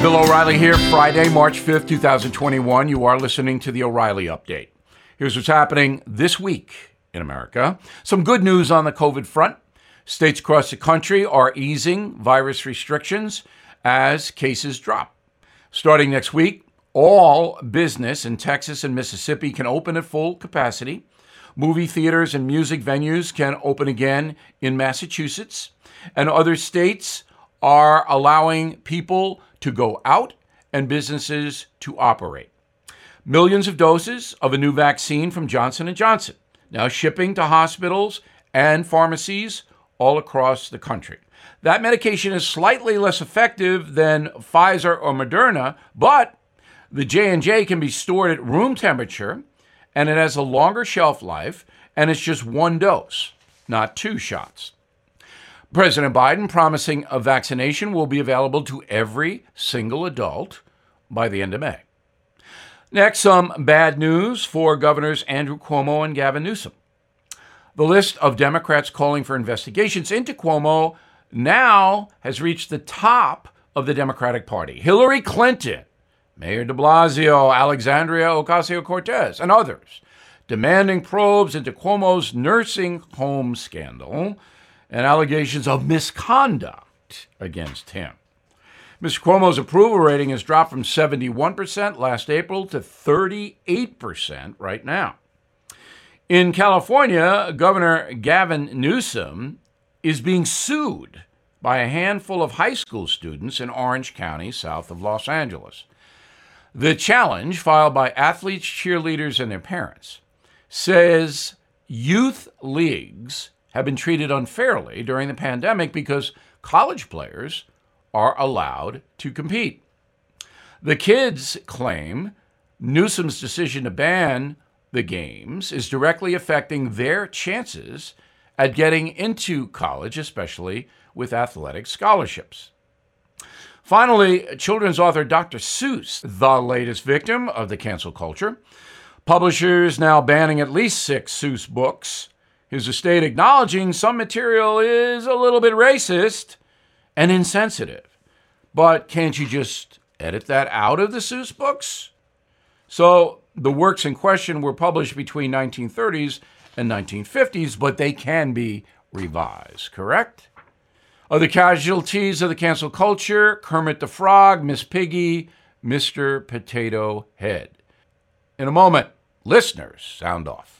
Bill O'Reilly here, Friday, March 5th, 2021. You are listening to the O'Reilly Update. Here's what's happening this week in America. Some good news on the COVID front. States across the country are easing virus restrictions as cases drop. Starting next week, all business in Texas and Mississippi can open at full capacity. Movie theaters and music venues can open again in Massachusetts. And other states are allowing people to go out and businesses to operate. Millions of doses of a new vaccine from Johnson & Johnson now shipping to hospitals and pharmacies all across the country. That medication is slightly less effective than Pfizer or Moderna, but the J&J can be stored at room temperature and it has a longer shelf life and it's just one dose, not two shots. President Biden promising a vaccination will be available to every single adult by the end of May. Next, some bad news for Governors Andrew Cuomo and Gavin Newsom. The list of Democrats calling for investigations into Cuomo now has reached the top of the Democratic Party. Hillary Clinton, Mayor de Blasio, Alexandria Ocasio Cortez, and others demanding probes into Cuomo's nursing home scandal and allegations of misconduct against him. Mr. Cuomo's approval rating has dropped from 71% last April to 38% right now. In California, Governor Gavin Newsom is being sued by a handful of high school students in Orange County, south of Los Angeles. The challenge, filed by athletes, cheerleaders, and their parents, says youth leagues have been treated unfairly during the pandemic because college players are allowed to compete. The kids claim Newsom's decision to ban the games is directly affecting their chances at getting into college, especially with athletic scholarships. Finally, children's author Dr. Seuss, the latest victim of the cancel culture. Publishers now banning at least six Seuss books his estate acknowledging some material is a little bit racist and insensitive. But can't you just edit that out of the Seuss books? So the works in question were published between 1930s and 1950s, but they can be revised, correct? Other casualties of the cancel culture Kermit the Frog, Miss Piggy, Mr. Potato Head. In a moment, listeners, sound off.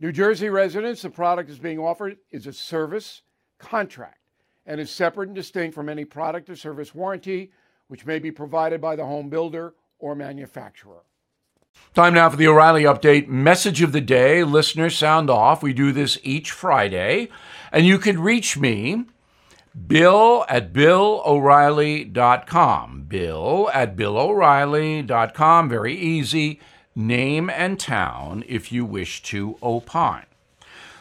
New Jersey residents, the product is being offered is a service contract and is separate and distinct from any product or service warranty which may be provided by the home builder or manufacturer. Time now for the O'Reilly Update message of the day. Listeners, sound off. We do this each Friday. And you can reach me, bill at billo'reilly.com. Bill at billo'reilly.com. Very easy name and town if you wish to opine.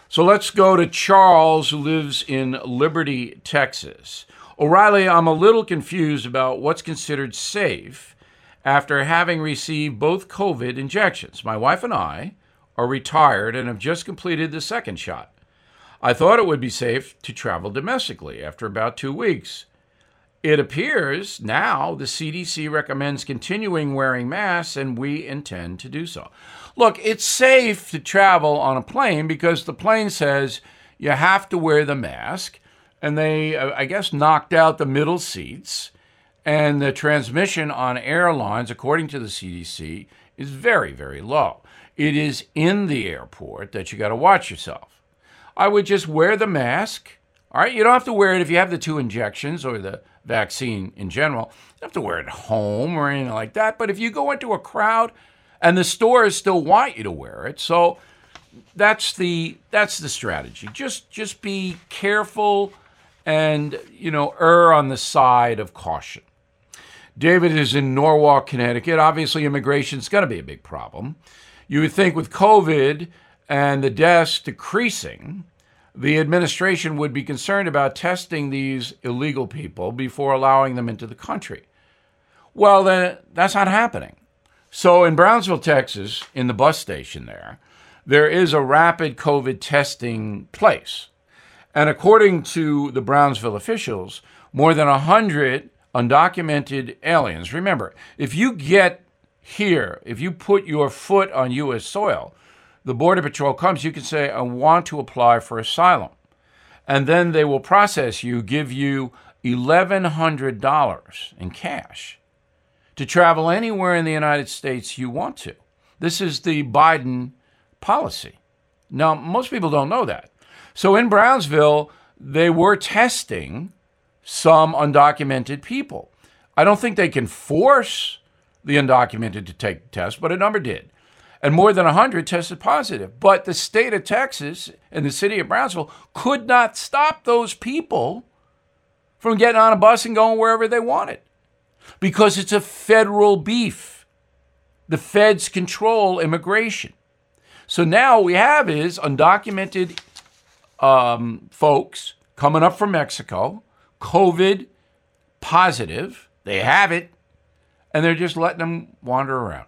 So let's go to Charles, who lives in Liberty, Texas. O'Reilly, I'm a little confused about what's considered safe after having received both COVID injections. My wife and I are retired and have just completed the second shot. I thought it would be safe to travel domestically after about two weeks. It appears now the CDC recommends continuing wearing masks, and we intend to do so. Look, it's safe to travel on a plane because the plane says you have to wear the mask, and they, uh, I guess, knocked out the middle seats. And the transmission on airlines, according to the CDC, is very, very low. It is in the airport that you got to watch yourself. I would just wear the mask. All right, you don't have to wear it if you have the two injections or the vaccine in general. You don't have to wear it at home or anything like that. But if you go into a crowd and the stores still want you to wear it, so that's the that's the strategy. Just just be careful and you know err on the side of caution. David is in Norwalk, Connecticut. Obviously, immigration is going to be a big problem. You would think with COVID and the deaths decreasing, the administration would be concerned about testing these illegal people before allowing them into the country. Well, then, that's not happening. So in Brownsville, Texas, in the bus station there, there is a rapid COVID testing place. And according to the Brownsville officials, more than 100 undocumented aliens. Remember, if you get here, if you put your foot on U.S. soil, the Border Patrol comes, you can say, I want to apply for asylum. And then they will process you, give you $1,100 in cash to travel anywhere in the United States you want to. This is the Biden policy. Now, most people don't know that. So in Brownsville, they were testing some undocumented people. I don't think they can force the undocumented to take the test, but a number did. And more than 100 tested positive. But the state of Texas and the city of Brownsville could not stop those people from getting on a bus and going wherever they wanted because it's a federal beef. The feds control immigration. So now we have is undocumented um, folks coming up from Mexico COVID positive. They have it, and they're just letting them wander around.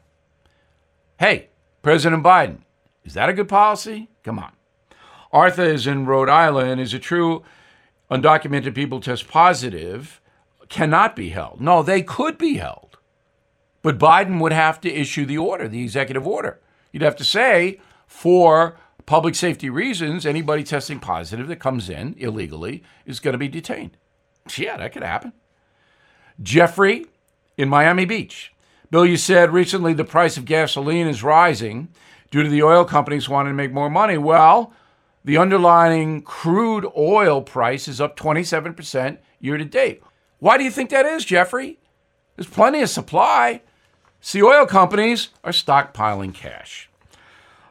Hey, President Biden, is that a good policy? Come on. Arthur is in Rhode Island. Is it true undocumented people test positive cannot be held? No, they could be held. But Biden would have to issue the order, the executive order. You'd have to say, for public safety reasons, anybody testing positive that comes in illegally is going to be detained. Yeah, that could happen. Jeffrey in Miami Beach. Bill, you said recently the price of gasoline is rising due to the oil companies wanting to make more money. Well, the underlying crude oil price is up 27% year to date. Why do you think that is, Jeffrey? There's plenty of supply. See, oil companies are stockpiling cash.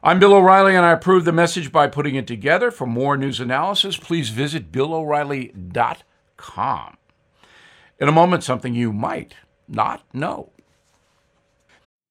I'm Bill O'Reilly, and I approve the message by putting it together. For more news analysis, please visit BillO'Reilly.com. In a moment, something you might not know.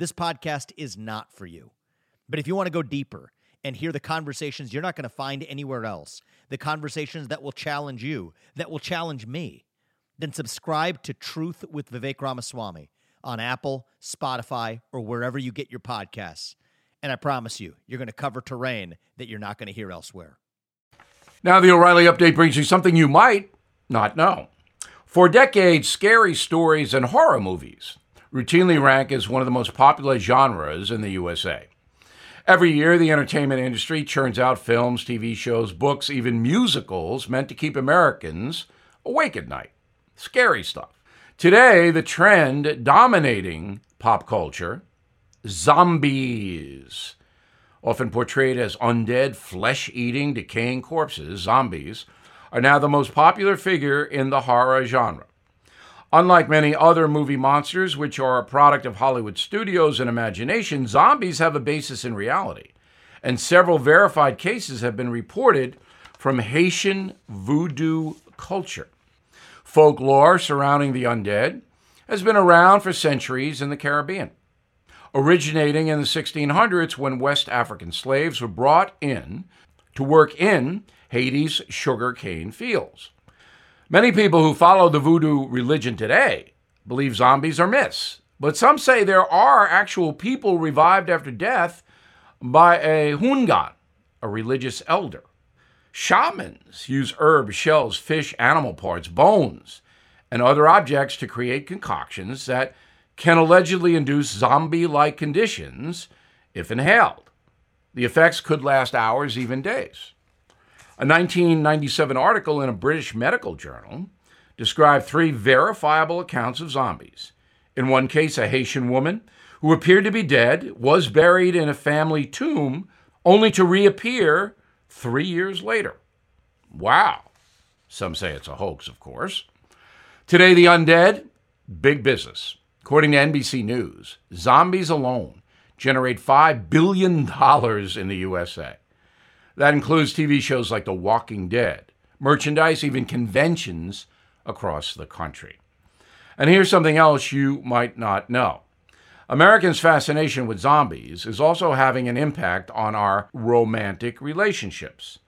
this podcast is not for you. But if you want to go deeper and hear the conversations you're not going to find anywhere else, the conversations that will challenge you, that will challenge me, then subscribe to Truth with Vivek Ramaswamy on Apple, Spotify, or wherever you get your podcasts. And I promise you, you're going to cover terrain that you're not going to hear elsewhere. Now, the O'Reilly update brings you something you might not know. For decades, scary stories and horror movies routinely rank as one of the most popular genres in the USA. Every year, the entertainment industry churns out films, TV shows, books, even musicals meant to keep Americans awake at night. Scary stuff. Today, the trend dominating pop culture zombies. Often portrayed as undead, flesh eating, decaying corpses, zombies are now the most popular figure in the horror genre. Unlike many other movie monsters, which are a product of Hollywood studios and imagination, zombies have a basis in reality. And several verified cases have been reported from Haitian voodoo culture. Folklore surrounding the undead has been around for centuries in the Caribbean originating in the 1600s when West African slaves were brought in to work in Haiti's sugar cane fields. Many people who follow the voodoo religion today believe zombies are myths, but some say there are actual people revived after death by a hungan, a religious elder. Shamans use herbs, shells, fish, animal parts, bones, and other objects to create concoctions that can allegedly induce zombie like conditions if inhaled. The effects could last hours, even days. A 1997 article in a British medical journal described three verifiable accounts of zombies. In one case, a Haitian woman who appeared to be dead was buried in a family tomb only to reappear three years later. Wow. Some say it's a hoax, of course. Today, the undead, big business. According to NBC News, zombies alone generate $5 billion in the USA. That includes TV shows like The Walking Dead, merchandise, even conventions across the country. And here's something else you might not know. Americans' fascination with zombies is also having an impact on our romantic relationships.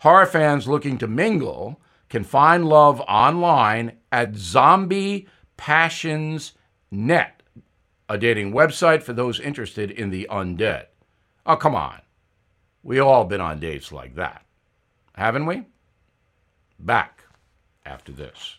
Horror fans looking to mingle can find love online at Zombie Passions Net, a dating website for those interested in the undead. Oh, come on. We all been on dates like that, haven't we? Back after this.